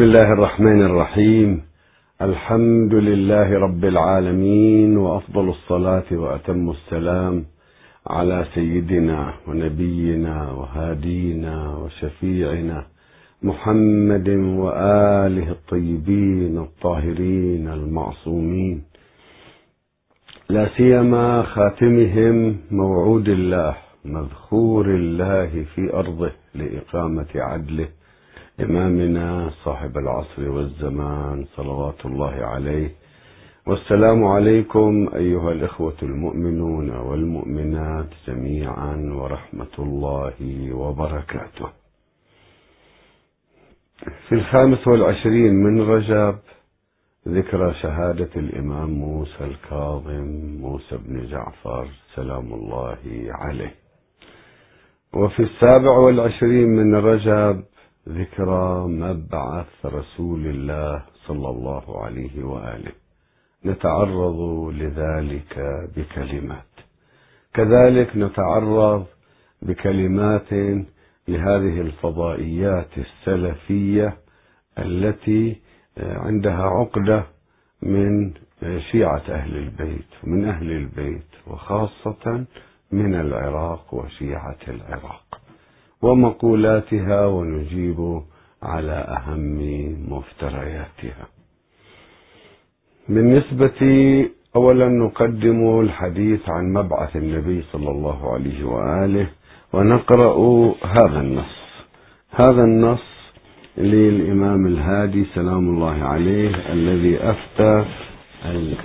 بسم الله الرحمن الرحيم. الحمد لله رب العالمين وأفضل الصلاة وأتم السلام على سيدنا ونبينا وهادينا وشفيعنا محمد وآله الطيبين الطاهرين المعصومين. لا سيما خاتمهم موعود الله مذخور الله في أرضه لإقامة عدله. إمامنا صاحب العصر والزمان صلوات الله عليه. والسلام عليكم أيها الإخوة المؤمنون والمؤمنات جميعا ورحمة الله وبركاته. في الخامس والعشرين من رجب ذكرى شهادة الإمام موسى الكاظم موسى بن جعفر سلام الله عليه. وفي السابع والعشرين من رجب ذكرى مبعث رسول الله صلى الله عليه وآله. نتعرض لذلك بكلمات. كذلك نتعرض بكلمات لهذه الفضائيات السلفية التي عندها عقدة من شيعة أهل البيت ومن أهل البيت وخاصة من العراق وشيعة العراق. ومقولاتها ونجيب على أهم مفترياتها. بالنسبة أولا نقدم الحديث عن مبعث النبي صلى الله عليه وآله ونقرأ هذا النص. هذا النص للإمام الهادي سلام الله عليه الذي أفتى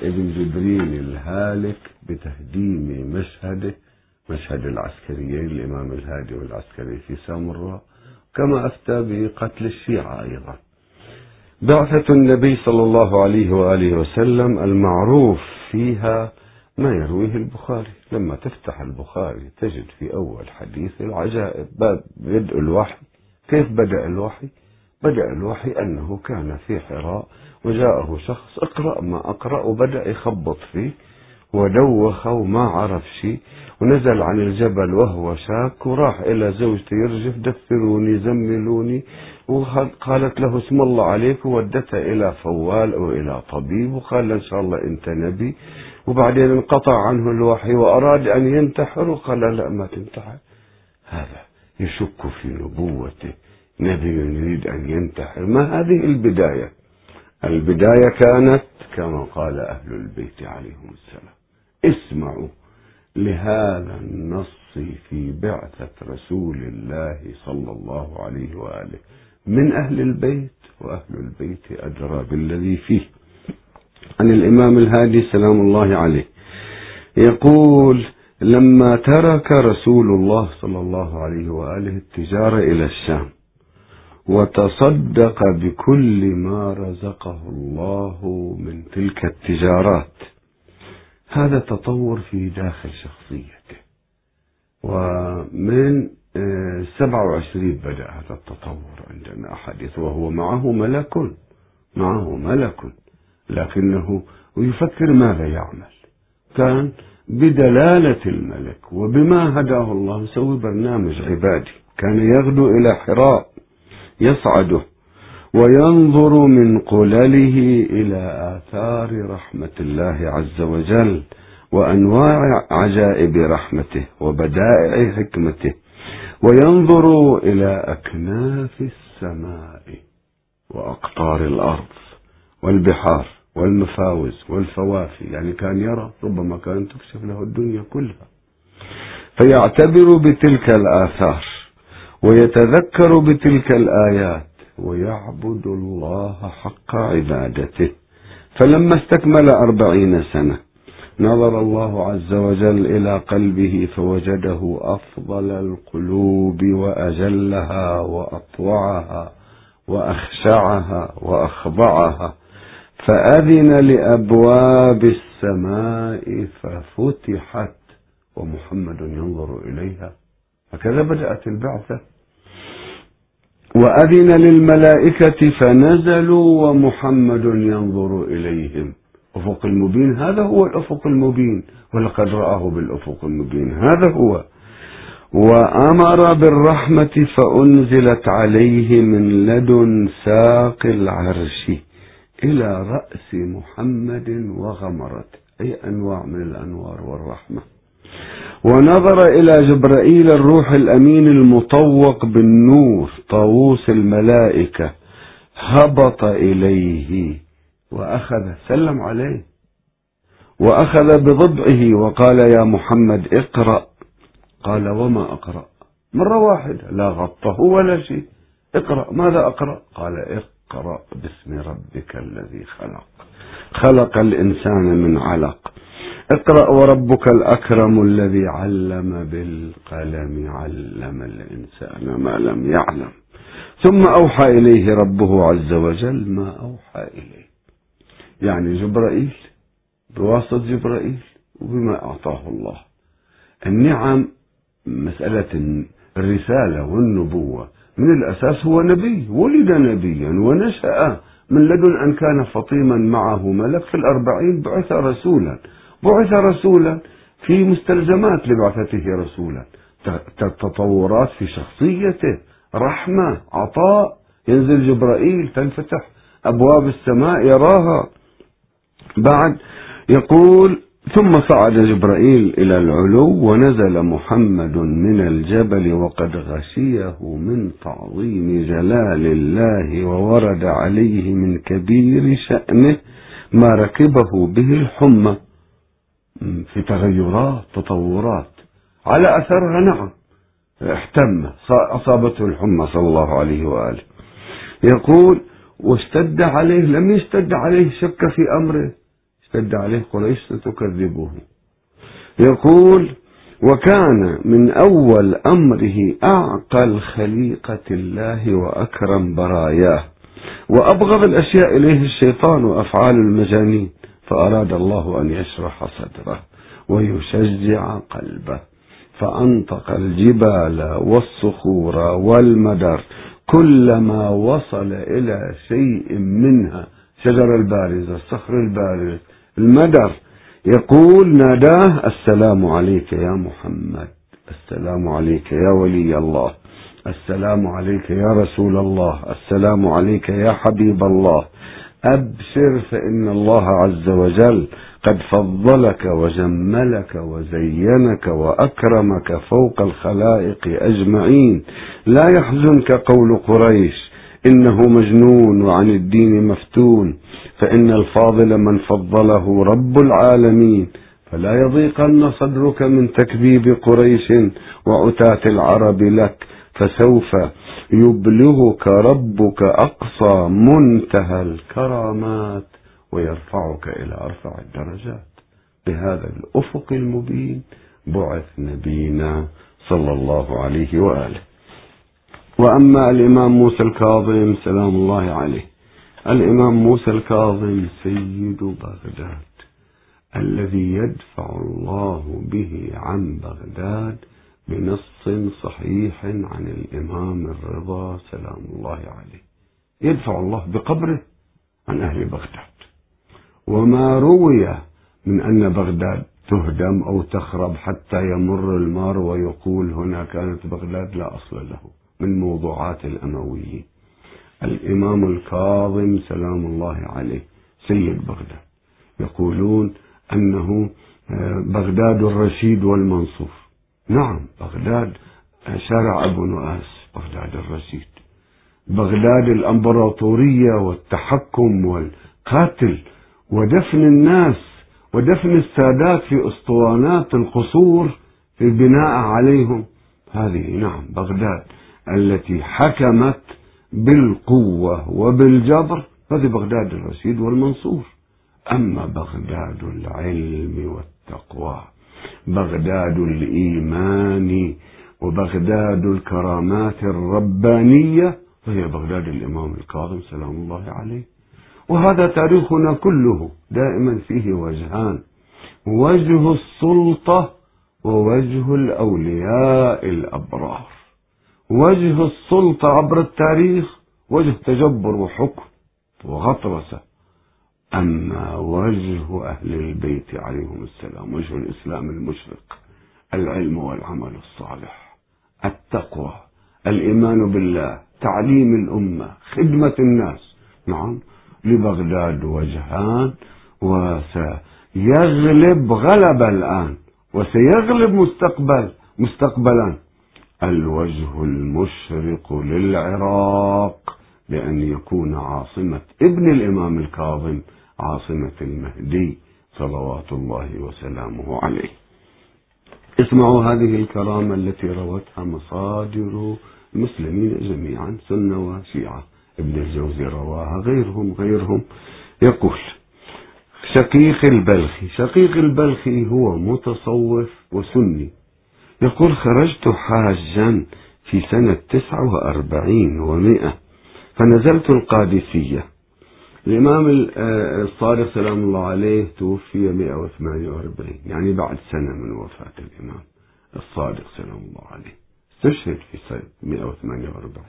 ابن جبريل الهالك بتهديم مشهده مشهد العسكريين الإمام الهادي والعسكري في سامراء كما أفتى بقتل الشيعة أيضا. بعثة النبي صلى الله عليه وآله وسلم المعروف فيها ما يرويه البخاري. لما تفتح البخاري تجد في أول حديث العجائب باب بدء الوحي. كيف بدأ الوحي؟ بدأ الوحي أنه كان في حراء وجاءه شخص اقرأ ما أقرأ وبدأ يخبط فيه ودوخ وما عرف شيء. ونزل عن الجبل وهو شاك وراح إلى زوجته يرجف دثروني زملوني. وقالت له اسم الله عليك. وودته إلى فوال أو إلى طبيب وقال له إن شاء الله أنت نبي. وبعدين انقطع عنه الوحي وأراد أن ينتحر وقال لا ما تنتحر. هذا يشك في نبوته. نبي يريد أن ينتحر. ما هذه البداية؟ البداية كانت كما قال أهل البيت عليهم السلام. اسمعوا. لهذا النص في بعثة رسول الله صلى الله عليه وآله. من أهل البيت وأهل البيت أدرى بالذي فيه. عن الإمام الهادي سلام الله عليه. يقول لما ترك رسول الله صلى الله عليه وآله التجارة إلى الشام وتصدق بكل ما رزقه الله من تلك التجارات هذا تطور في داخل شخصيته. ومن 27 بدأ هذا التطور عندنا أحاديث وهو معه ملك معه ملك لكنه يفكر ماذا يعمل. كان بدلالة الملك وبما هداه الله يسوي برنامج عبادي. كان يغدو إلى حراء يصعده. وينظر من قلله إلى آثار رحمة الله عز وجل وأنواع عجائب رحمته وبدائع حكمته. وينظر إلى أكناف السماء وأقطار الأرض والبحار والمفاوز والفوافي يعني كان يرى ربما كان تكشف له الدنيا كلها. فيعتبر بتلك الآثار ويتذكر بتلك الآيات ويعبد الله حق عبادته. فلما استكمل أربعين سنة نظر الله عز وجل إلى قلبه فوجده أفضل القلوب وأجلها وأطوعها وأخشعها وأخضعها. فأذن لأبواب السماء ففتحت ومحمد ينظر إليها. هكذا بدأت البعثة. وأذن للملائكة فنزلوا ومحمد ينظر إليهم. أفق المبين هذا هو الأفق المبين ولقد رآه بالأفق المبين هذا هو. وأمر بالرحمة فأنزلت عليه من لدن ساق العرش إلى رأس محمد وغمرت أي أنواع من الأنوار والرحمة. ونظر إلى جبرائيل الروح الأمين المطوق بالنور طاووس الملائكة هبط إليه وأخذ سلم عليه وأخذ بضبعه وقال يا محمد اقرأ. قال وما أقرأ؟ مرة واحدة لا غطه ولا شيء. اقرأ ماذا أقرأ؟ قال اقرأ باسم ربك الذي خلق. خلق الإنسان من علق. اقرأ وربك الأكرم الذي علم بالقلم علم الإنسان ما لم يعلم. ثم أوحى إليه ربه عز وجل ما أوحى إليه. يعني جبرائيل بواسطة جبرائيل وبما أعطاه الله. النعم مسألة الرسالة والنبوة من الأساس هو نبي ولد نبيا ونشأ. من لدن أن كان فطيما معه ملك في الأربعين بعث رسولا. بعث رسولا في مستلزمات لبعثته رسولا. تطورات في شخصيته رحمة عطاء. ينزل جبرائيل تنفتح أبواب السماء يراها. بعد يقول ثم صعد جبرائيل إلى العلو ونزل محمد من الجبل وقد غشيه من تعظيم جلال الله وورد عليه من كبير شأنه ما ركبه به الحمى. في تغيرات تطورات. على أثرها نعم. احتم. أصابته الحمى صلى الله عليه وآله. يقول واشتد عليه لم يشتد عليه شك في أمره. اشتد عليه قريش ستكذبه. يقول وكان من أول أمره أعقل خليقة الله وأكرم براياه. وأبغض الأشياء إليه الشيطان وأفعال المجانين. فأراد الله أن يشرح صدره ويشجع قلبه. فأنطق الجبال والصخور والمدر كلما وصل إلى شيء منها شجر البارز الصخر البارز المدر يقول ناداه السلام عليك يا محمد السلام عليك يا ولي الله السلام عليك يا رسول الله السلام عليك يا حبيب الله أبشر فإن الله عز وجل قد فضلك وجملك وزينك وأكرمك فوق الخلائق أجمعين. لا يحزنك قول قريش إنه مجنون وعن الدين مفتون. فإن الفاضل من فضله رب العالمين. فلا يضيقن صدرك من تكذيب قريش وعتاة العرب لك. فسوف يبلغك ربك أقصى منتهى الكرامات ويرفعك إلى أرفع الدرجات. بهذا الأفق المبين بعث نبينا صلى الله عليه وآله. وأما الإمام موسى الكاظم سلام الله عليه. الإمام موسى الكاظم سيد بغداد الذي يدفع الله به عن بغداد بنص صحيح عن الإمام الرضا سلام الله عليه. يدفع الله بقبره عن أهل بغداد. وما روي من أن بغداد تهدم أو تخرب حتى يمر المار ويقول هنا كانت بغداد لا أصل له من موضوعات الأمويين الإمام الكاظم سلام الله عليه سيد بغداد. يقولون أنه آه، بغداد الرشيد والمنصور. نعم بغداد شارع أبو نؤاس بغداد الرشيد. بغداد الأمبراطورية والتحكم والقاتل ودفن الناس ودفن السادات في أسطوانات القصور في البناء عليهم. هذه نعم بغداد التي حكمت بالقوة وبالجبر. هذه بغداد الرشيد والمنصور. أما بغداد العلم والتقوى. بغداد الإيمان وبغداد الكرامات الربانية فهي بغداد الإمام الكاظم سلام الله عليه. وهذا تاريخنا كله دائما فيه وجهان وجه السلطة ووجه الأولياء الأبرار. وجه السلطة عبر التاريخ وجه تجبر وحكم وغطرسة. أما وجه أهل البيت عليهم السلام وجه الإسلام المشرق العلم والعمل الصالح التقوى الإيمان بالله تعليم الأمة خدمة الناس. نعم لبغداد وجهان وسيغلب غلب الآن وسيغلب مستقبل مستقبلا. الوجه المشرق للعراق بأن يكون عاصمة ابن الإمام الكاظم عاصمة المهدي صلوات الله وسلامه عليه. اسمعوا هذه الكرامة التي روتها مصادر المسلمين جميعا سنة وشيعة. ابن الجوزي رواها غيرهم غيرهم. يقول شقيق البلخي شقيق البلخي هو متصوف وسني. يقول خرجت حاجا في سنة تسعة وأربعين ومائة فنزلت القادسية. الإمام آه، الصادق سلام الله عليه توفي 148 يعني بعد سنة من وفاة الإمام الصادق سلام الله عليه. استشهد في سنة 148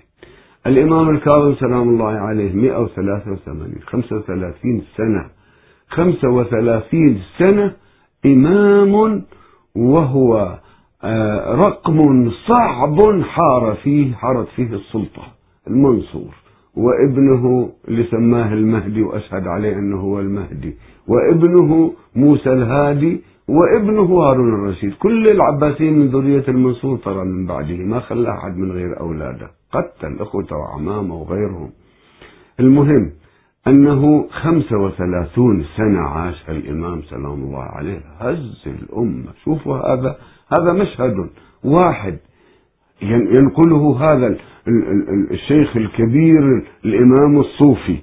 الإمام الكاظم سلام الله عليه 183 35 سنة 35 سنة إمام وهو آه، رقم صعب حار فيه حارت فيه السلطة المنصور. وابنه اللي سماه المهدي وأشهد عليه أنه هو المهدي وابنه موسى الهادي وابنه هارون الرشيد. كل العباسيين من ذرية المنصور ترى من بعده ما خلى أحد من غير أولاده قتل أخوته وعمامه وغيرهم. المهم أنه خمسة وثلاثون سنة عاش الإمام سلام الله عليه. هز الأمة. شوفوا هذا هذا مشهد واحد. ينقله هذا الشيخ الكبير الإمام الصوفي.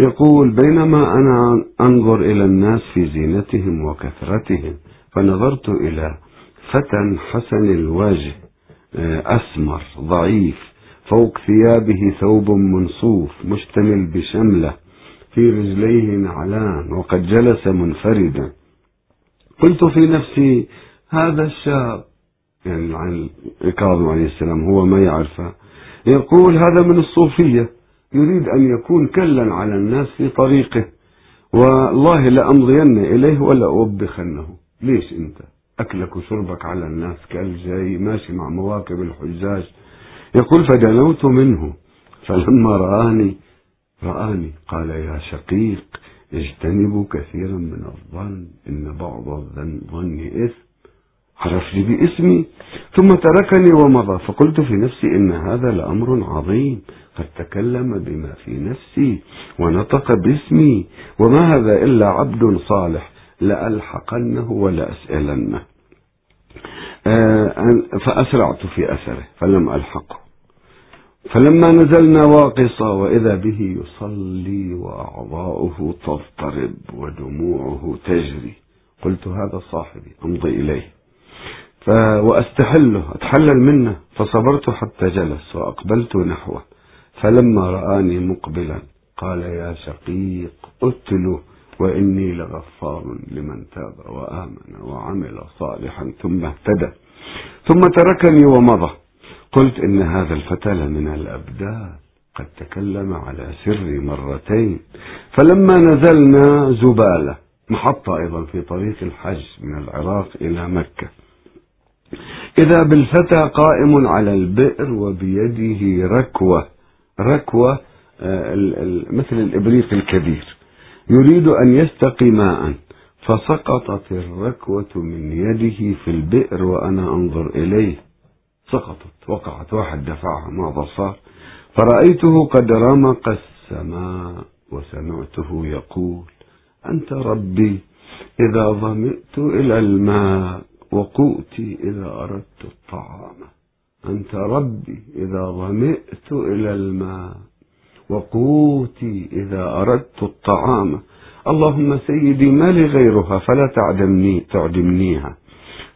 يقول بينما أنا أنظر إلى الناس في زينتهم وكثرتهم فنظرت إلى فتى حسن الوجه آه، أسمر ضعيف فوق ثيابه ثوب منصوف مشتمل بشملة في رجليه نعلان وقد جلس منفردا. قلت في نفسي هذا الشاب يعني عن الكاظم عليه السلام هو ما يعرفه. يقول هذا من الصوفية يريد أن يكون كلا على الناس في طريقه. والله لأمضين إليه ولا أوبخنه ليش أنت؟ أكلك وشربك على الناس كل جاي ماشي مع مواكب الحجاج. يقول فدنوت منه. فلما رآني رآني قال يا شقيق اجتنبوا كثيرا من الظن إن بعض الظن إثم. عرفني باسمي ثم تركني ومضى. فقلت في نفسي إن هذا لأمر عظيم قد تكلم بما في نفسي ونطق باسمي. وما هذا إلا عبد صالح لألحقنه ولأسألنه. آه، فأسرعت في أثره فلم ألحقه. فلما نزلنا واقصة وإذا به يصلي وأعضاؤه تضطرب ودموعه تجري. قلت هذا صاحبي أمضي إليه. وأستحله أتحلل منه. فصبرت حتى جلس وأقبلت نحوه. فلما رآني مقبلا قال يا شقيق اقتله وإني لغفار لمن تاب وآمن وعمل صالحا ثم اهتدى. ثم تركني ومضى. قلت إن هذا الفتى لمن الأبدال قد تكلم على سري مرتين. فلما نزلنا زبالة محطة أيضا في طريق الحج من العراق إلى مكة. إذا بالفتى قائم على البئر وبيده ركوة ركوة آه، مثل الإبريق الكبير. يريد أن يستقي ماء. فسقطت الركوة من يده في البئر وأنا أنظر إليه. سقطت وقعت واحد دفعها ماذا صار. فرأيته قد رمق السماء وسمعته يقول أنت ربي إذا ظمئت إلى الماء. وقوتي إذا أردت الطعام. أنت ربي إذا ظمئت إلى الماء. وقوتي إذا أردت الطعام. اللهم سيدي ما لي غيرها فلا تعدمني تعدمنيها.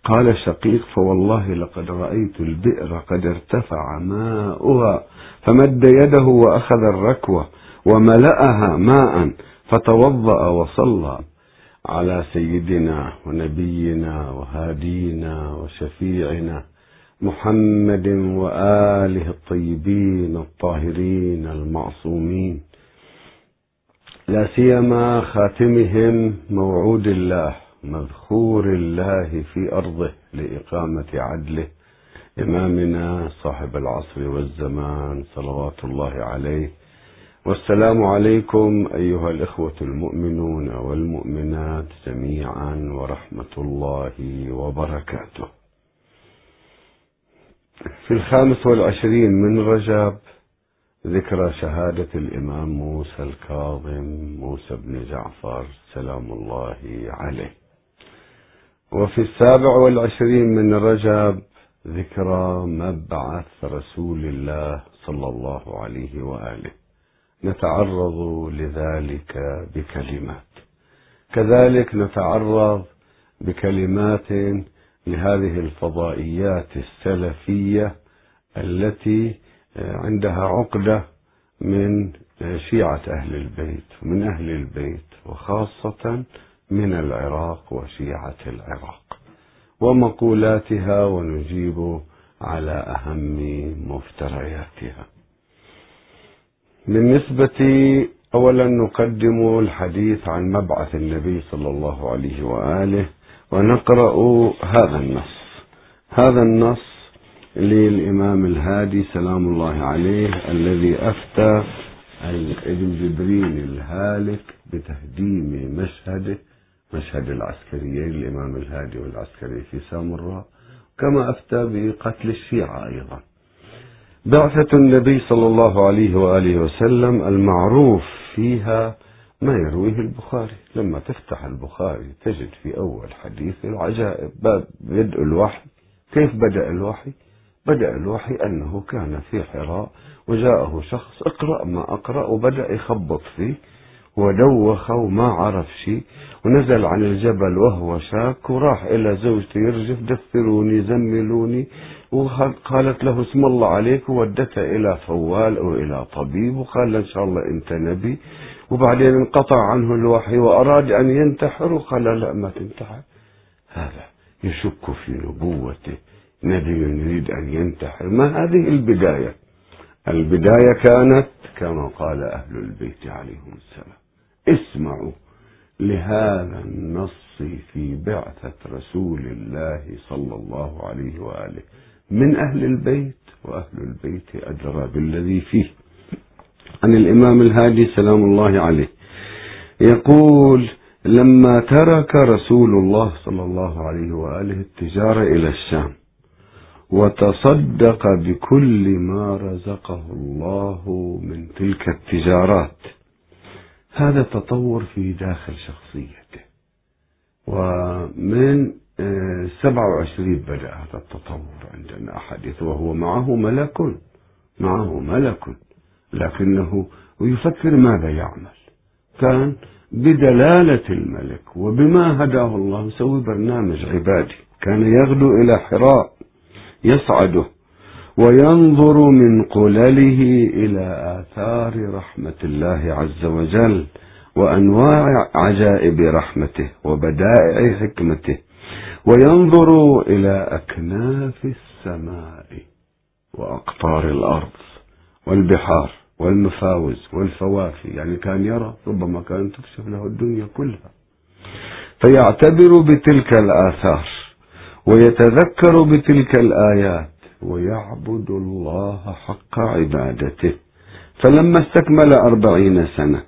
قال الشقيق فوالله لقد رأيت البئر قد ارتفع ماؤها فمد يده وأخذ الركوة وملأها ماء فتوضأ وصلى. على سيدنا ونبينا وهادينا وشفيعنا محمد وآله الطيبين الطاهرين المعصومين. لا سيما خاتمهم موعود الله مذخور الله في أرضه لإقامة عدله إمامنا صاحب العصر والزمان صلوات الله عليه والسلام عليكم أيها الإخوة المؤمنون والمؤمنات جميعا ورحمة الله وبركاته. في الخامس والعشرين من رجب ذكرى شهادة الإمام موسى الكاظم موسى بن جعفر سلام الله عليه. وفي السابع والعشرين من رجب ذكرى مبعث رسول الله صلى الله عليه وآله. نتعرض لذلك بكلمات. كذلك نتعرض بكلمات لهذه الفضائيات السلفية التي عندها عقدة من شيعة أهل البيت ومن أهل البيت وخاصة من العراق وشيعة العراق. ومقولاتها ونجيب على أهم مفترياتها. بالنسبة أولا نقدم الحديث عن مبعث النبي صلى الله عليه وآله ونقرأ هذا النص. هذا النص للإمام الهادي سلام الله عليه الذي أفتى ابن جبريل الهالك بتهديم مشهده مشهد العسكريين الإمام الهادي والعسكري في سامراء كما أفتى بقتل الشيعة أيضا. بعثة النبي صلى الله عليه وآله وسلم المعروف فيها ما يرويه البخاري. لما تفتح البخاري تجد في أول حديث العجائب باب بدء الوحي. كيف بدأ الوحي؟ بدأ الوحي أنه كان في حراء وجاءه شخص اقرأ ما أقرأ وبدأ يخبط فيه ودوخ وما عرف شيء ونزل عن الجبل وهو شاك وراح إلى زوجته يرجف دثروني زملوني. وقالت له اسم الله عليك وودته إلى فوال أو إلى طبيب وقال إن شاء الله أنت نبي. وبعدين انقطع عنه الوحي وأراد أن ينتحر وقال لا ما تنتحر. هذا يشك في نبوته. نبي يريد أن ينتحر. ما هذه البداية؟ البداية كانت كما قال أهل البيت عليهم السلام. اسمعوا لهذا النص في بعثة رسول الله صلى الله عليه وآله. من أهل البيت وأهل البيت أدرى بالذي فيه. عن الإمام الهادي سلام الله عليه يقول لما ترك رسول الله صلى الله عليه وآله التجارة إلى الشام وتصدق بكل ما رزقه الله من تلك التجارات هذا تطور في داخل شخصيته. ومن 27 بدأ هذا التطور عندنا أحاديث وهو معه ملك معه ملك لكنه يفكر ماذا يعمل. كان بدلالة الملك وبما هداه الله يسوي برنامج عبادي. كان يغدو إلى حراء يصعده وينظر من قلله إلى آثار رحمة الله عز وجل وأنواع عجائب رحمته وبدائع حكمته. وينظر إلى أكناف السماء وأقطار الأرض والبحار والمفاوز والفوافي يعني كان يرى ربما كان تكشف له الدنيا كلها. فيعتبر بتلك الآثار ويتذكر بتلك الآيات ويعبد الله حق عبادته. فلما استكمل أربعين سنة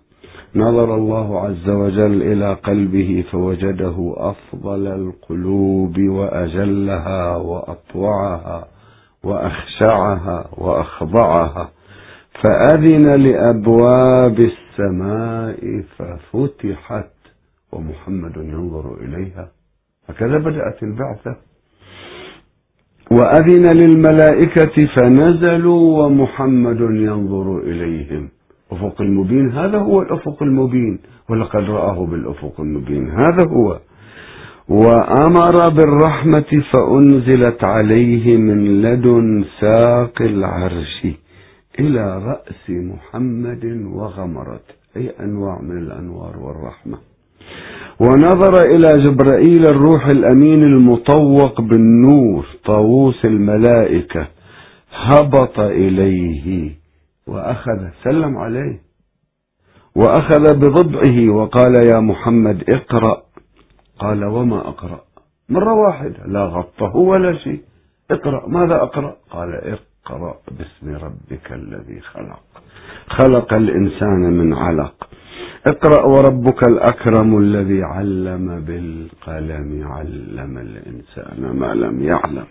نظر الله عز وجل إلى قلبه فوجده أفضل القلوب وأجلها وأطوعها وأخشعها وأخضعها. فأذن لأبواب السماء ففتحت ومحمد ينظر إليها. هكذا بدأت البعثة. وأذن للملائكة فنزلوا ومحمد ينظر إليهم. أفق المبين هذا هو الأفق المبين ولقد رآه بالأفق المبين هذا هو. وأمر بالرحمة فأنزلت عليه من لدن ساق العرش إلى رأس محمد وغمرت أي أنواع من الأنوار والرحمة. ونظر إلى جبرائيل الروح الأمين المطوق بالنور طاووس الملائكة هبط إليه وأخذ سلم عليه. وأخذ بضبعه وقال يا محمد اقرأ. قال وما أقرأ؟ مرة واحدة. لا غطه ولا شيء. اقرأ. ماذا أقرأ؟ قال اقرأ باسم ربك الذي خلق. خلق الإنسان من علق. اقرأ وربك الأكرم الذي علم بالقلم علم الإنسان ما لم يعلم.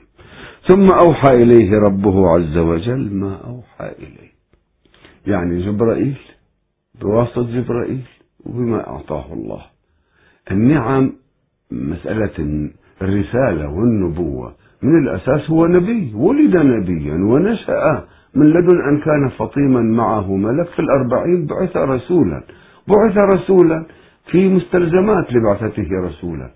ثم أوحى إليه ربه عز وجل ما أوحى إليه. يعني جبرائيل بواسطة جبرائيل وبما أعطاه الله. النعم مسألة الرسالة والنبوة من الأساس هو نبي ولد نبيا ونشأ. من لدن أن كان فطيما معه ملك في الأربعين بعث رسولا. بعث رسولا في مستلزمات لبعثته رسولا.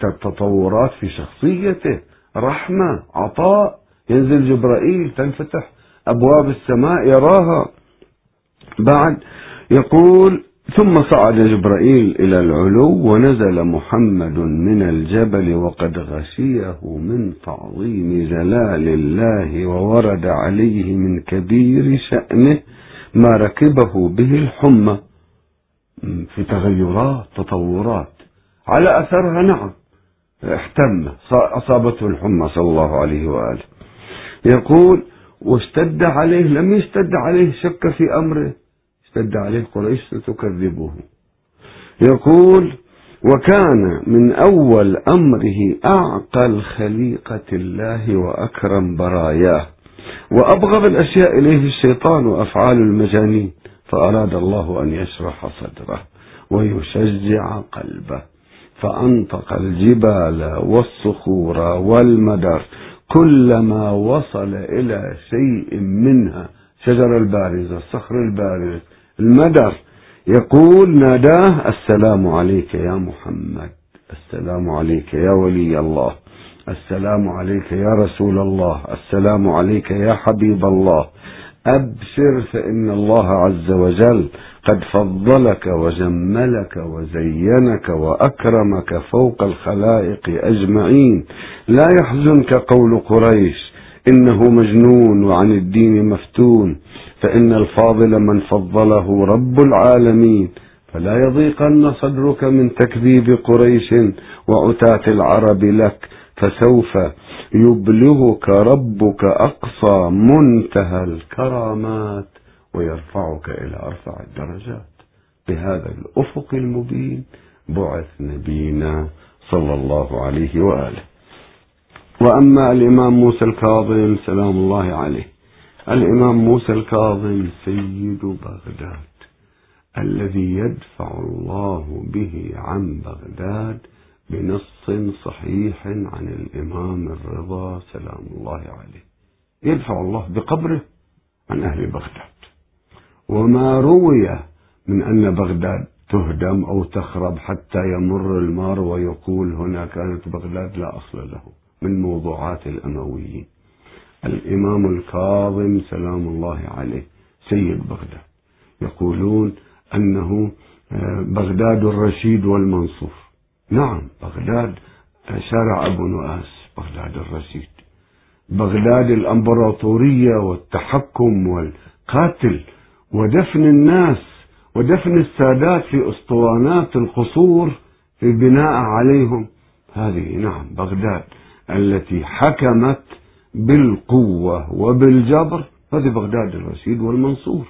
تطورات في شخصيته رحمة عطاء. ينزل جبرائيل تنفتح أبواب السماء يراها. بعد يقول ثم صعد جبرائيل إلى العلو ونزل محمد من الجبل وقد غشيه من تعظيم جلال الله وورد عليه من كبير شأنه ما ركبه به الحمى. في تغيرات تطورات. على أثرها نعم. احتم أصابته الحمى صلى الله عليه وآله. يقول واشتد عليه لم يشتد عليه شك في أمره. اشتد عليه قريش ستكذبه يقول وكان من أول أمره أعقل خليقة الله وأكرم براياه وأبغض الأشياء إليه الشيطان وأفعال المجانين فأراد الله أن يشرح صدره ويشجع قلبه فأنطق الجبال والصخور والمدر كلما وصل إلى شيء منها شجر البارز الصخر البارز المدر. يقول ناداه السلام عليك يا محمد السلام عليك يا ولي الله السلام عليك يا رسول الله السلام عليك يا حبيب الله. أبشر فإن الله عز وجل قد فضلك وجملك وزينك وأكرمك فوق الخلائق أجمعين. لا يحزنك قول قريش إنه مجنون وعن الدين مفتون. فإن الفاضل من فضله رب العالمين فلا يضيقن صدرك من تكذيب قريش وعتاة العرب لك فسوف يبلغك ربك أقصى منتهى الكرامات ويرفعك إلى أرفع الدرجات. بهذا الأفق المبين بعث نبينا صلى الله عليه وآله. وأما الإمام موسى الكاظم سلام الله عليه الإمام موسى الكاظم سيد بغداد الذي يدفع الله به عن بغداد بنص صحيح عن الإمام الرضا سلام الله عليه. يدفع الله بقبره عن أهل بغداد. وما روي من أن بغداد تهدم أو تخرب حتى يمر المار ويقول هنا كانت بغداد لا أصل له من موضوعات الأمويين. الإمام الكاظم سلام الله عليه سيد بغداد. يقولون أنه آه، بغداد الرشيد والمنصور. نعم بغداد شارع أبو نؤاس بغداد الرشيد. بغداد الأمبراطورية والتحكم والقاتل ودفن الناس ودفن السادات في أسطوانات القصور في البناء عليهم. هذه نعم بغداد التي حكمت بالقوة وبالجبر هذه بغداد الرشيد والمنصور.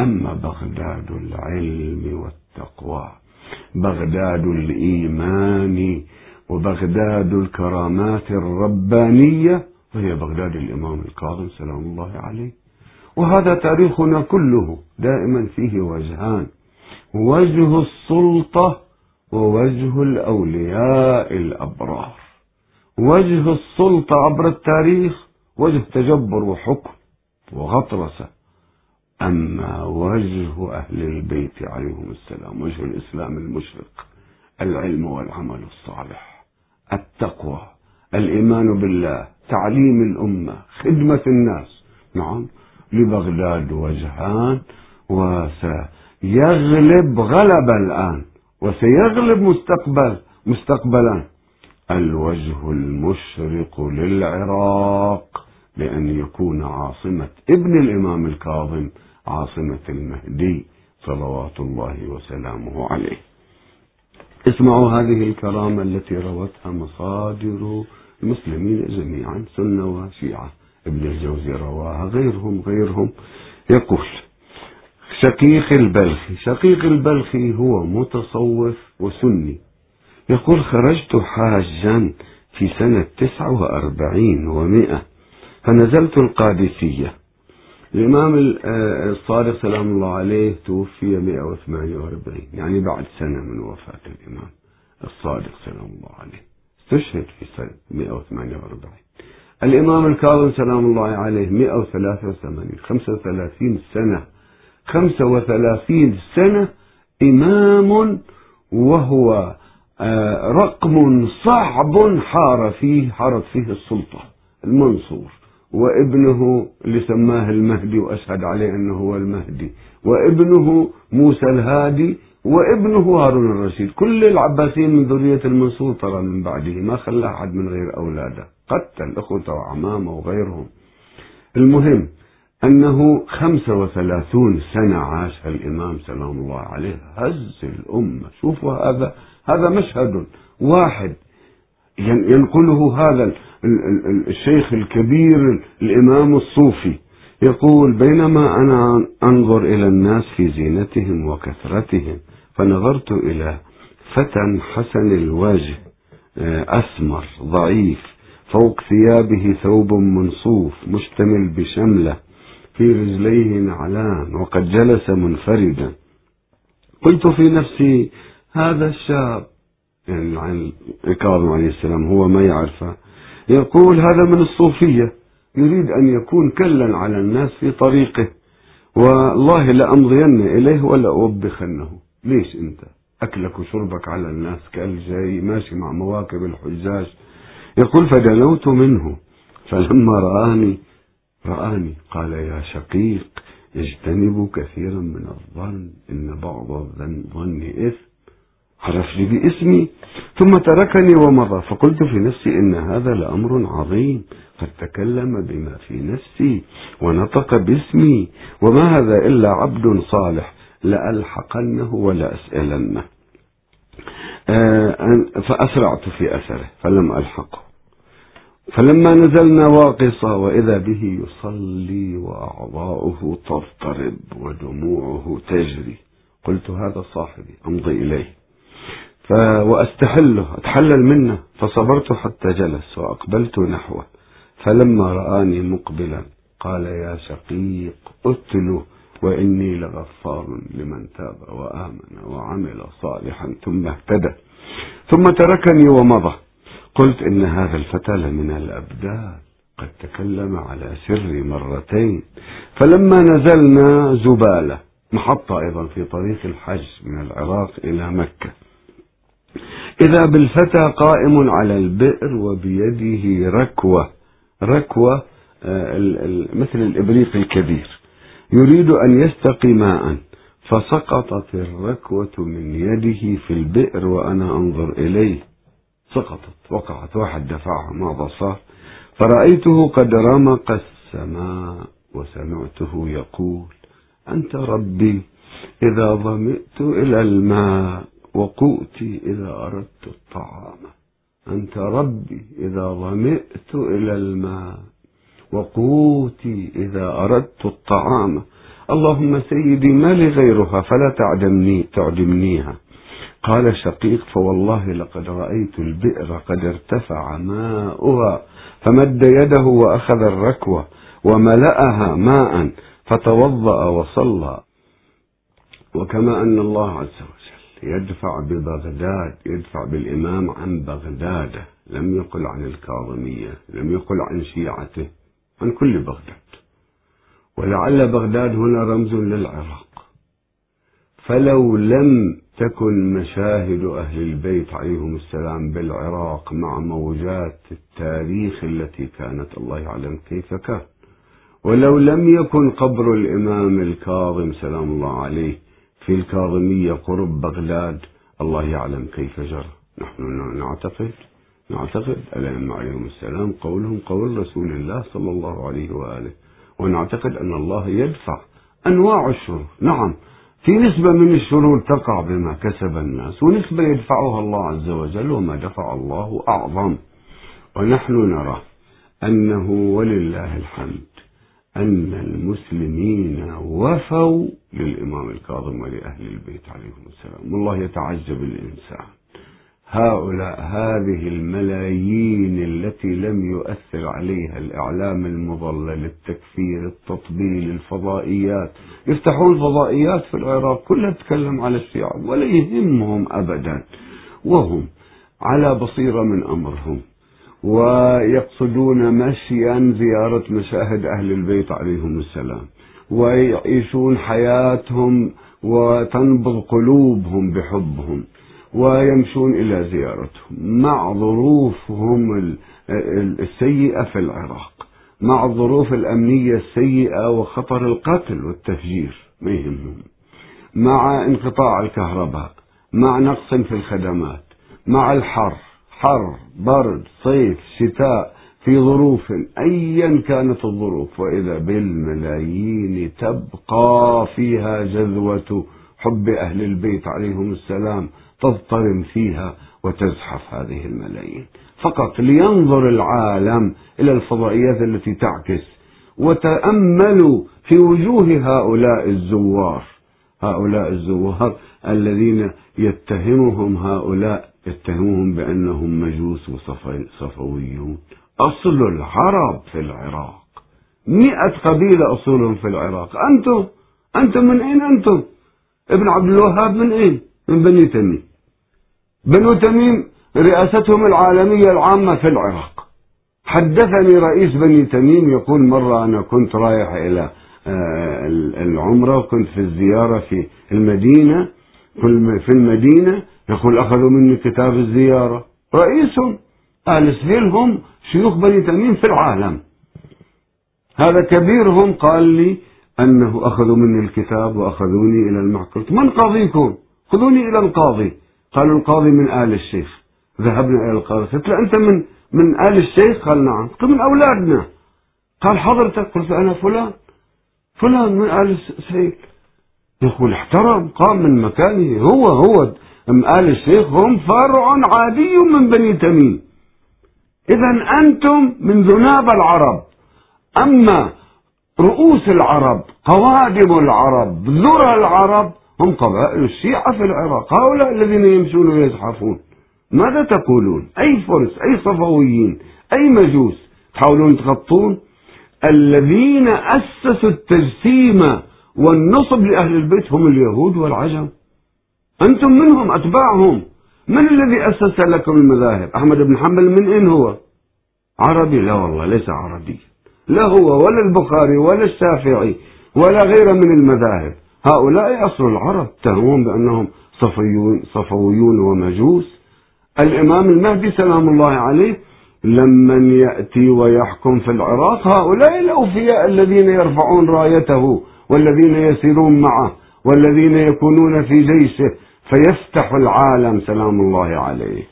أما بغداد العلم والتقوى بغداد الإيمان وبغداد الكرامات الربانية وهي بغداد الإمام الكاظم سلام الله عليه. وهذا تاريخنا كله دائما فيه وجهان وجه السلطة ووجه الأولياء الأبرار. وجه السلطة عبر التاريخ وجه تجبر وحكم وغطرسة. أما وجه أهل البيت عليهم السلام وجه الإسلام المشرق العلم والعمل الصالح التقوى الإيمان بالله تعليم الأمة خدمة الناس. نعم لبغداد وجهان وسيغلب غلب الآن وسيغلب مستقبل مستقبلا الوجه المشرق للعراق بأن يكون عاصمة ابن الإمام الكاظم عاصمة المهدي صلوات الله وسلامه عليه. اسمعوا هذه الكرامة التي روتها مصادر المسلمين جميعا سنة وشيعة. ابن الجوزي رواها غيرهم غيرهم. يقول شقيق البلخي شقيق البلخي هو متصوف وسني. يقول خرجت حاجا في سنة تسعة وأربعين ومائة فنزلت القادسية. الإمام آه، الصادق سلام الله عليه توفي 148 يعني بعد سنة من وفاة الإمام الصادق سلام الله عليه. استشهد في سنة 148 الإمام الكاظم سلام الله عليه 183 35 سنة 35 سنة إمام وهو رقم صعب حار فيه حارت فيه السلطة المنصور. وابنه اللي سماه المهدي وأشهد عليه أنه هو المهدي. وابنه موسى الهادي وابنه هارون الرشيد. كل العباسيين من ذرية المنصور ترى من بعده. ما خلى أحد من غير أولاده. قتل أخوته وعمامه وغيرهم. المهم أنه خمسة وثلاثون سنة عاش الإمام سلام الله عليه هز الأمة. شوفوا هذا هذا مشهد واحد. ينقله هذا الشيخ الكبير الإمام الصوفي. يقول بينما أنا أنظر إلى الناس في زينتهم وكثرتهم فنظرت إلى فتى حسن الوجه آه، أسمر ضعيف فوق ثيابه ثوب منصوف مشتمل بشملة في رجليه نعلان وقد جلس منفردا. قلت في نفسي هذا الشاب يعني عن الكاظم عليه السلام هو ما يعرفه يقول هذا من الصوفية يريد أن يكون كلا على الناس في طريقه والله لأمضين إليه ولا أوبخنه ليش أنت؟ أكلك وشربك على الناس كال جاي ماشي مع مواكب الحجاج. يقول فدنوت منه فلما رآني رآني قال يا شقيق اجتنبوا كثيرا من الظن إن بعض الظن إثم. عرفني باسمي ثم تركني ومضى. فقلت في نفسي إن هذا لأمر عظيم. قد تكلم بما في نفسي ونطق باسمي. وما هذا إلا عبد صالح لألحقنه ولأسألنه. آه فأسرعت في أثره فلم ألحقه. فلما نزلنا واقصة وإذا به يصلي وأعضاؤه تضطرب ودموعه تجري. قلت هذا صاحبي أمضي إليه. وأستحله أتحلل منه. فصبرت حتى جلس وأقبلت نحوه. فلما رآني مقبلا قال يا شقيق اتلو وإني لغفار لمن تاب وآمن وعمل صالحا ثم اهتدى. ثم تركني ومضى. قلت إن هذا الفتى لمن الأبدال قد تكلم على سري مرتين. فلما نزلنا زبالة محطة أيضا في طريق الحج من العراق إلى مكة. إذا بالفتى قائم على البئر وبيده ركوة. ركوة آه، مثل الإبريق الكبير. يريد أن يستقي ماء. فسقطت الركوة من يده في البئر وأنا أنظر إليه. سقطت وقعت واحد دفعها ماذا صار فرأيته قد رمق السماء وسمعته يقول أنت ربي إذا ظمئت إلى الماء. وقوتي إذا أردت الطعام. أنت ربي إذا ظمئت إلى الماء. وقوتي إذا أردت الطعام. اللهم سيدي ما لي غيرها؟ فلا تعدمني تعدمنيها. قال شقيق فوالله لقد رأيت البئر قد ارتفع ماؤها فمد يده وأخذ الركوة وملأها ماء فتوضأ وصلى. وكما أن الله عز وجل يدفع ببغداد يدفع بالإمام عن بغداد لم يقل عن الكاظمية لم يقل عن شيعته عن كل بغداد. ولعل بغداد هنا رمز للعراق. فلو لم تكن مشاهد أهل البيت عليهم السلام بالعراق مع موجات التاريخ التي كانت الله يعلم كيف كان. ولو لم يكن قبر الإمام الكاظم سلام الله عليه في الكاظمية قرب بغداد الله يعلم كيف جرى. نحن نعتقد نعتقد الأئمة عليهم السلام قولهم قول رسول الله صلى الله عليه وآله. ونعتقد أن الله يدفع أنواع الشرور. نعم في نسبة من الشرور تقع بما كسب الناس ونسبة يدفعها الله عز وجل وما دفع الله أعظم. ونحن نرى أنه ولله الحمد. أن المسلمين وفوا للإمام الكاظم ولأهل البيت عليهم السلام. والله يتعجب الإنسان. هؤلاء هذه الملايين التي لم يؤثر عليها الإعلام المضلل التكفير التطبيل الفضائيات. يفتحون الفضائيات في العراق كلها تتكلم على الشيعة ولا يهمهم أبدا. وهم على بصيرة من أمرهم. ويقصدون مشيا زيارة مشاهد أهل البيت عليهم السلام ويعيشون حياتهم وتنبض قلوبهم بحبهم ويمشون إلى زيارتهم. مع ظروفهم السيئة في العراق مع الظروف الأمنية السيئة وخطر القتل والتفجير ما يهمهم. مع انقطاع الكهرباء مع نقص في الخدمات مع الحر حر برد صيف شتاء في ظروف ايا كانت الظروف. وإذا بالملايين تبقى فيها جذوة حب أهل البيت عليهم السلام تضطرم فيها وتزحف هذه الملايين. فقط لينظر العالم إلى الفضائيات التي تعكس وتأملوا في وجوه هؤلاء الزوار. هؤلاء الزوار الذين يتهمهم هؤلاء يتهمهم بأنهم مجوس وصفويون أصل العرب في العراق. مئة قبيلة أصولهم في العراق. أنتم؟ أنتم من أين أنتم؟ ابن عبد الوهاب من أين؟ من بني تميم. بنو تميم رئاستهم العالمية العامة في العراق. حدثني رئيس بني تميم يقول مرة أنا كنت رايح إلى العمرة. وكنت في الزيارة في المدينة. في المدينة يقول أخذوا مني كتاب الزيارة. رئيسهم أهل سهيل هم شيوخ بني تميم في العالم. هذا كبيرهم قال لي أنه أخذوا مني الكتاب وأخذوني إلى المعقل. من قاضيكم خذوني إلى القاضي. قالوا القاضي من آل الشيخ. ذهبنا إلى القاضي. قلت له أنت من من آل الشيخ؟ قال نعم. قلت من أولادنا. قال حضرتك؟ قلت أنا فلان. فلان من آل سهيل يقول احترم قام من مكانه. هو هو أم آل الشيخ هم فرع عادي من بني تميم. إذا أنتم من ذناب العرب. أما رؤوس العرب قوادم العرب ذرى العرب هم قبائل الشيعة في العراق. هؤلاء الذين يمشون ويزحفون. ماذا تقولون؟ أي فرس أي صفويين أي مجوس تحاولون تغطون؟ الذين أسسوا التجسيم والنصب لأهل البيت هم اليهود والعجم. أنتم منهم أتباعهم. من الذي أسس لكم المذاهب؟ أحمد بن حنبل من أين هو؟ عربي؟ لا والله ليس عربي. لا هو ولا البخاري ولا الشافعي ولا غيره من المذاهب. هؤلاء أصل العرب تهمون بأنهم صفويون ومجوس. الإمام المهدي سلام الله عليه لمن يأتي ويحكم في العراق هؤلاء الأوفياء الذين يرفعون رايته والذين يسيرون معه والذين يكونون في جيشه فيفتح العالم سلام الله عليه.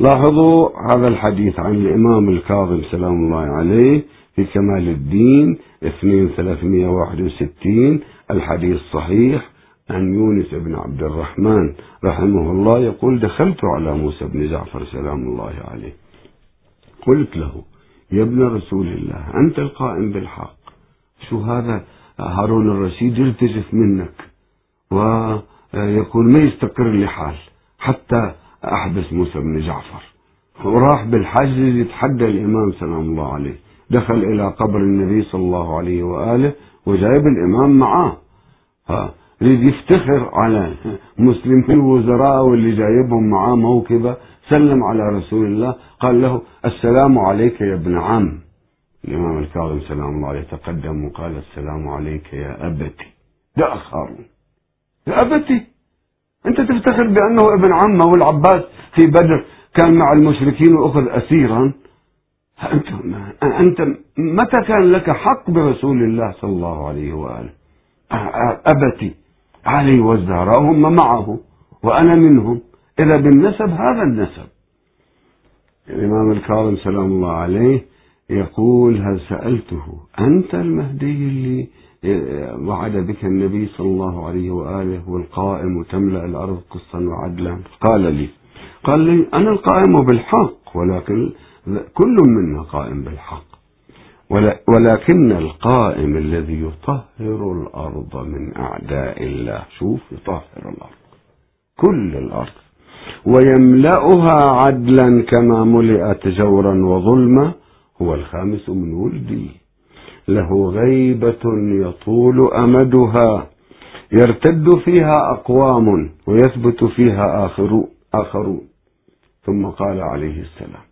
لاحظوا هذا الحديث عن الإمام الكاظم سلام الله عليه في كمال الدين 2361 الحديث صحيح عن يونس بن عبد الرحمن رحمه الله يقول دخلت على موسى بن جعفر سلام الله عليه. قلت له يا ابن رسول الله أنت القائم بالحق. شو هذا؟ هارون الرشيد يرتجف منك ويقول ما يستقر لي حال حتى أحبس موسى بن جعفر. وراح بالحج يتحدى الإمام سلام الله عليه. دخل إلى قبر النبي صلى الله عليه وآله وجايب الإمام معاه. يريد يفتخر على مسلمين الوزراء واللي جايبهم معاه موكبة سلم على رسول الله قال له السلام عليك يا ابن عم. الإمام الكاظم سلام الله عليه تقدم وقال السلام عليك يا أبتي. ده يا أبتي. أنت تفتخر بأنه ابن عمه والعباس في بدر كان مع المشركين وأخذ أسيرا؟ أنت أنت متى كان لك حق برسول الله صلى الله عليه وآله؟ أبتي. علي والزهراء هم معه وأنا منهم. إذا بالنسب هذا النسب. الإمام الكاظم سلام الله عليه يقول هل سألته أنت المهدي اللي وعد بك النبي صلى الله عليه وآله والقائم وتملأ الأرض قسطا وعدلا؟ قال لي. قال لي أنا القائم بالحق ولكن كل منا قائم بالحق. ولكن القائم الذي يطهر الأرض من أعداء الله شوف يطهر الأرض كل الأرض ويملأها عدلا كما ملئت جورا وظلما هو الخامس من ولدي. له غيبة يطول أمدها يرتد فيها أقوام ويثبت فيها آخرون. ثم قال عليه السلام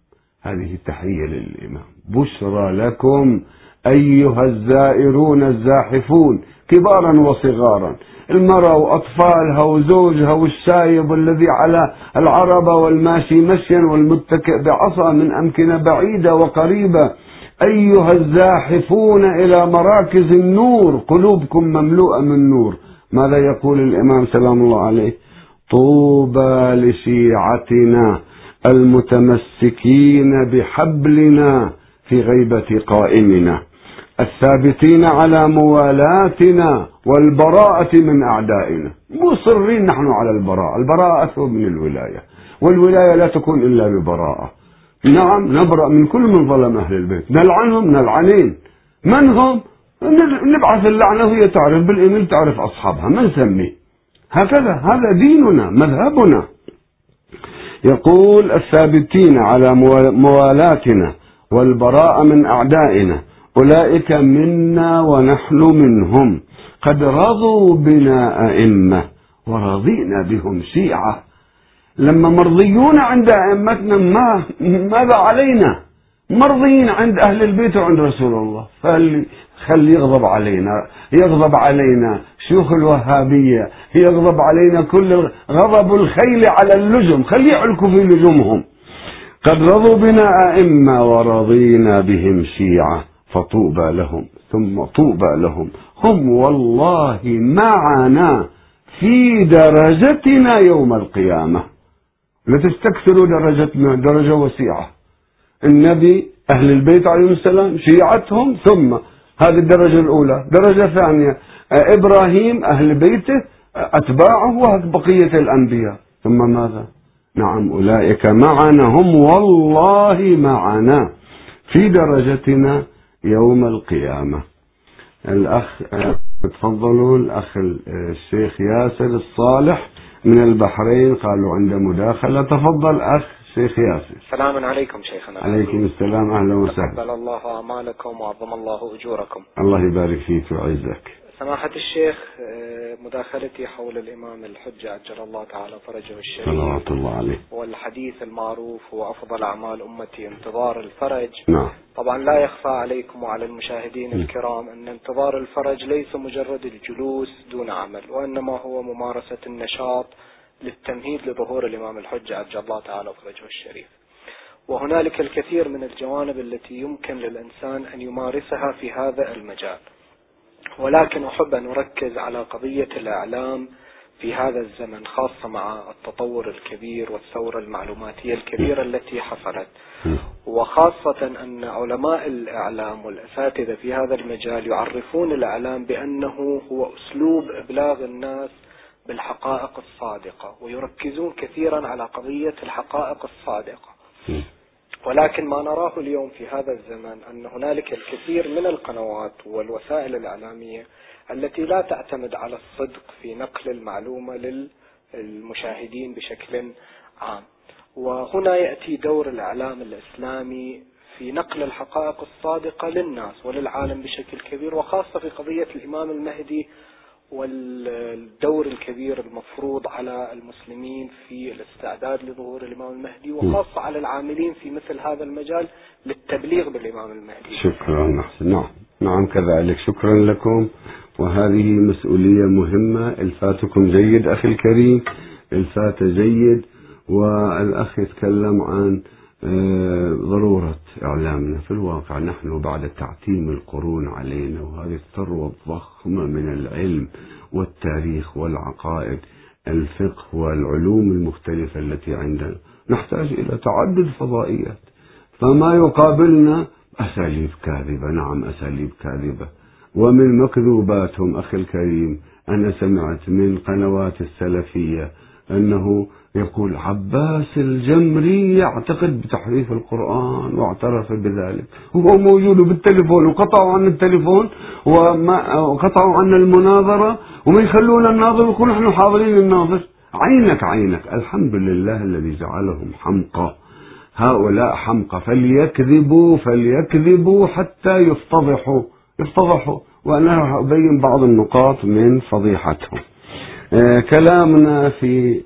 هذه تحية للإمام. بشرى لكم أيها الزائرون الزاحفون كبارا وصغارا. المرأة وأطفالها وزوجها والشايب والذي على العربة والماشي مشيا والمتكئ بعصا من أمكنة بعيدة وقريبة. أيها الزاحفون إلى مراكز النور قلوبكم مملوءة من نور. ماذا يقول الإمام سلام الله عليه؟ طوبى لشيعتنا المتمسكين بحبلنا. في غيبة قائمنا. الثابتين على موالاتنا والبراءة من أعدائنا. مصرين نحن على البراءة. البراءة أثوب من الولاية. والولاية لا تكون إلا ببراءة. نعم نبرأ من كل من ظلم أهل البيت. نلعنهم نلعنين. من هم؟ نبعث اللعنة وهي تعرف بالإيميل تعرف أصحابها. ما نسميه؟ هكذا. هذا ديننا مذهبنا. يقول الثابتين على موالاتنا والبراء من أعدائنا. أولئك منا ونحن منهم. قد رضوا بنا أئمة ورضينا بهم شيعة. لما مرضيون عند أئمتنا ما ماذا علينا؟ مرضيين عند أهل البيت وعند رسول الله. خلي يغضب علينا يغضب علينا شيوخ الوهابية يغضب علينا كل غضب الخيل على اللجم. خلي يعلكوا في لجمهم. قد رضوا بنا أئمة ورضينا بهم شيعة فطوبى لهم ثم طوبى لهم. هم والله معنا في درجتنا يوم القيامة. لا تستكثروا درجتنا درجة وسيعة. النبي أهل البيت عليهم السلام شيعتهم ثم هذه الدرجة الأولى. درجة ثانية إبراهيم أهل بيته أتباعه وبقية الأنبياء. ثم ماذا؟ نعم أولئك معنا هم والله معنا في درجتنا يوم القيامة. الأخ تفضلوا الأخ الشيخ ياسر الصالح من البحرين قالوا عنده مداخلة. تفضل أخ شيخ ياسر. السلام عليكم شيخنا. عليكم السلام أهلا وسهلا. تقبل الله أعمالكم وعظم الله أجوركم. الله يبارك فيك ويعزك. سماحة الشيخ آه، مداخلتي حول الإمام الحجة أجل الله تعالى فرجه الشريف. صلوات الله عليه. والحديث المعروف هو أفضل أعمال أمتي انتظار الفرج. نعم. طبعا لا يخفى عليكم وعلى المشاهدين الكرام أن انتظار الفرج ليس مجرد الجلوس دون عمل وإنما هو ممارسة النشاط للتمهيد لظهور الإمام الحجة عجل الله تعالى فرجه الشريف. وهنالك الكثير من الجوانب التي يمكن للإنسان أن يمارسها في هذا المجال. ولكن أحب أن أركز على قضية الإعلام في هذا الزمن خاصة مع التطور الكبير والثورة المعلوماتية الكبيرة التي حصلت. وخاصة أن علماء الإعلام والأساتذة في هذا المجال يعرفون الإعلام بأنه هو أسلوب إبلاغ الناس بالحقائق الصادقة ويركزون كثيرا على قضية الحقائق الصادقة. ولكن ما نراه اليوم في هذا الزمن أن هنالك الكثير من القنوات والوسائل الإعلامية التي لا تعتمد على الصدق في نقل المعلومة للمشاهدين بشكل عام. وهنا يأتي دور الإعلام الإسلامي في نقل الحقائق الصادقة للناس وللعالم بشكل كبير وخاصة في قضية الإمام المهدي والدور الكبير المفروض على المسلمين في الاستعداد لظهور الإمام المهدي وخاصة على العاملين في مثل هذا المجال للتبليغ بالإمام المهدي. شكرا أحسن. نعم. نعم كذلك. شكرا لكم. وهذه مسؤولية مهمة. إلفاتكم جيد أخي الكريم. إلفات جيد. والأخ يتكلم عن ضرورة إعلامنا في الواقع. نحن بعد تعتيم القرون علينا وهذه الثروة الضخمة من العلم والتاريخ والعقائد الفقه والعلوم المختلفة التي عندنا. نحتاج إلى تعدد فضائيات فما يقابلنا؟ أساليب كاذبة. نعم أساليب كاذبة. ومن مكذوباتهم أخي الكريم أنا سمعت من قنوات السلفية أنه يقول عباس الجمري يعتقد بتحريف القرآن واعترف بذلك. وهو موجود بالتليفون وقطعوا عن التليفون وقطعوا عن المناظرة وما يخلون الناظر يقول نحن حاضرين الناظر. عينك عينك. الحمد لله الذي جعلهم حمقى. هؤلاء حمقى. فليكذبوا فليكذبوا حتى يفتضحوا يفتضحوا وأنا أبين بعض النقاط من فضيحتهم. آه، كلامنا في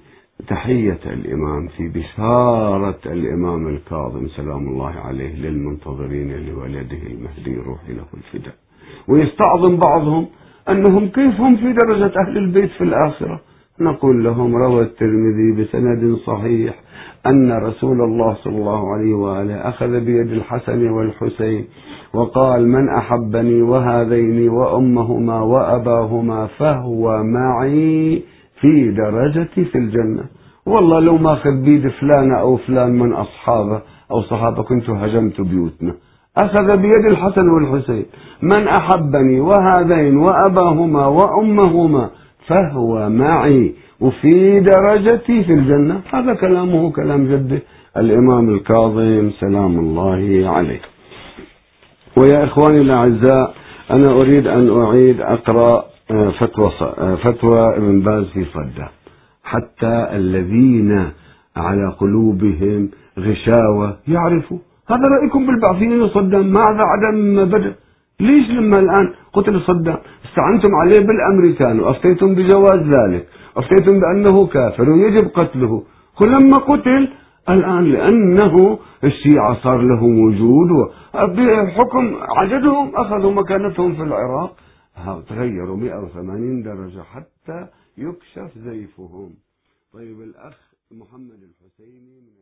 تحية الإمام في بشارة الإمام الكاظم سلام الله عليه للمنتظرين لولده المهدي روحي له الفداء. ويستعظم بعضهم أنهم كيف هم في درجة أهل البيت في الآخرة؟ نقول لهم روى الترمذي بسند صحيح أن رسول الله صلى الله عليه وآله أخذ بيد الحسن والحسين وقال من أحبني وهذين وأمهما وأباهما فهو معي في درجتي في الجنة. والله لو ما أخذ بيد فلان أو فلان من أصحابه أو صحابه كنت هجمت بيوتنا. أخذ بيد الحسن والحسين. من أحبني وهذين وأباهما وأمهما فهو معي. وفي درجتي في الجنة. هذا كلامه كلام جده. الإمام الكاظم سلام الله عليه. ويا إخواني الأعزاء أنا أريد أن أعيد أقرأ فتوى آه، فتوى ابن باز في صدام حتى الذين على قلوبهم غشاوة يعرفوا. هذا رأيكم بالبعثيين صدام ماذا عدم بدأ ليش لما الآن قتل صدام استعنتم عليه بالأمريكان وأفتيتم بجواز ذلك أفتيتم بأنه كافر ويجب قتله. ولما قتل الآن لأنه الشيعة صار لهم وجود بحكم عددهم أخذوا مكانتهم في العراق. تغيروا 180 درجة حتى يكشف زيفهم. طيب الأخ محمد الحسيني من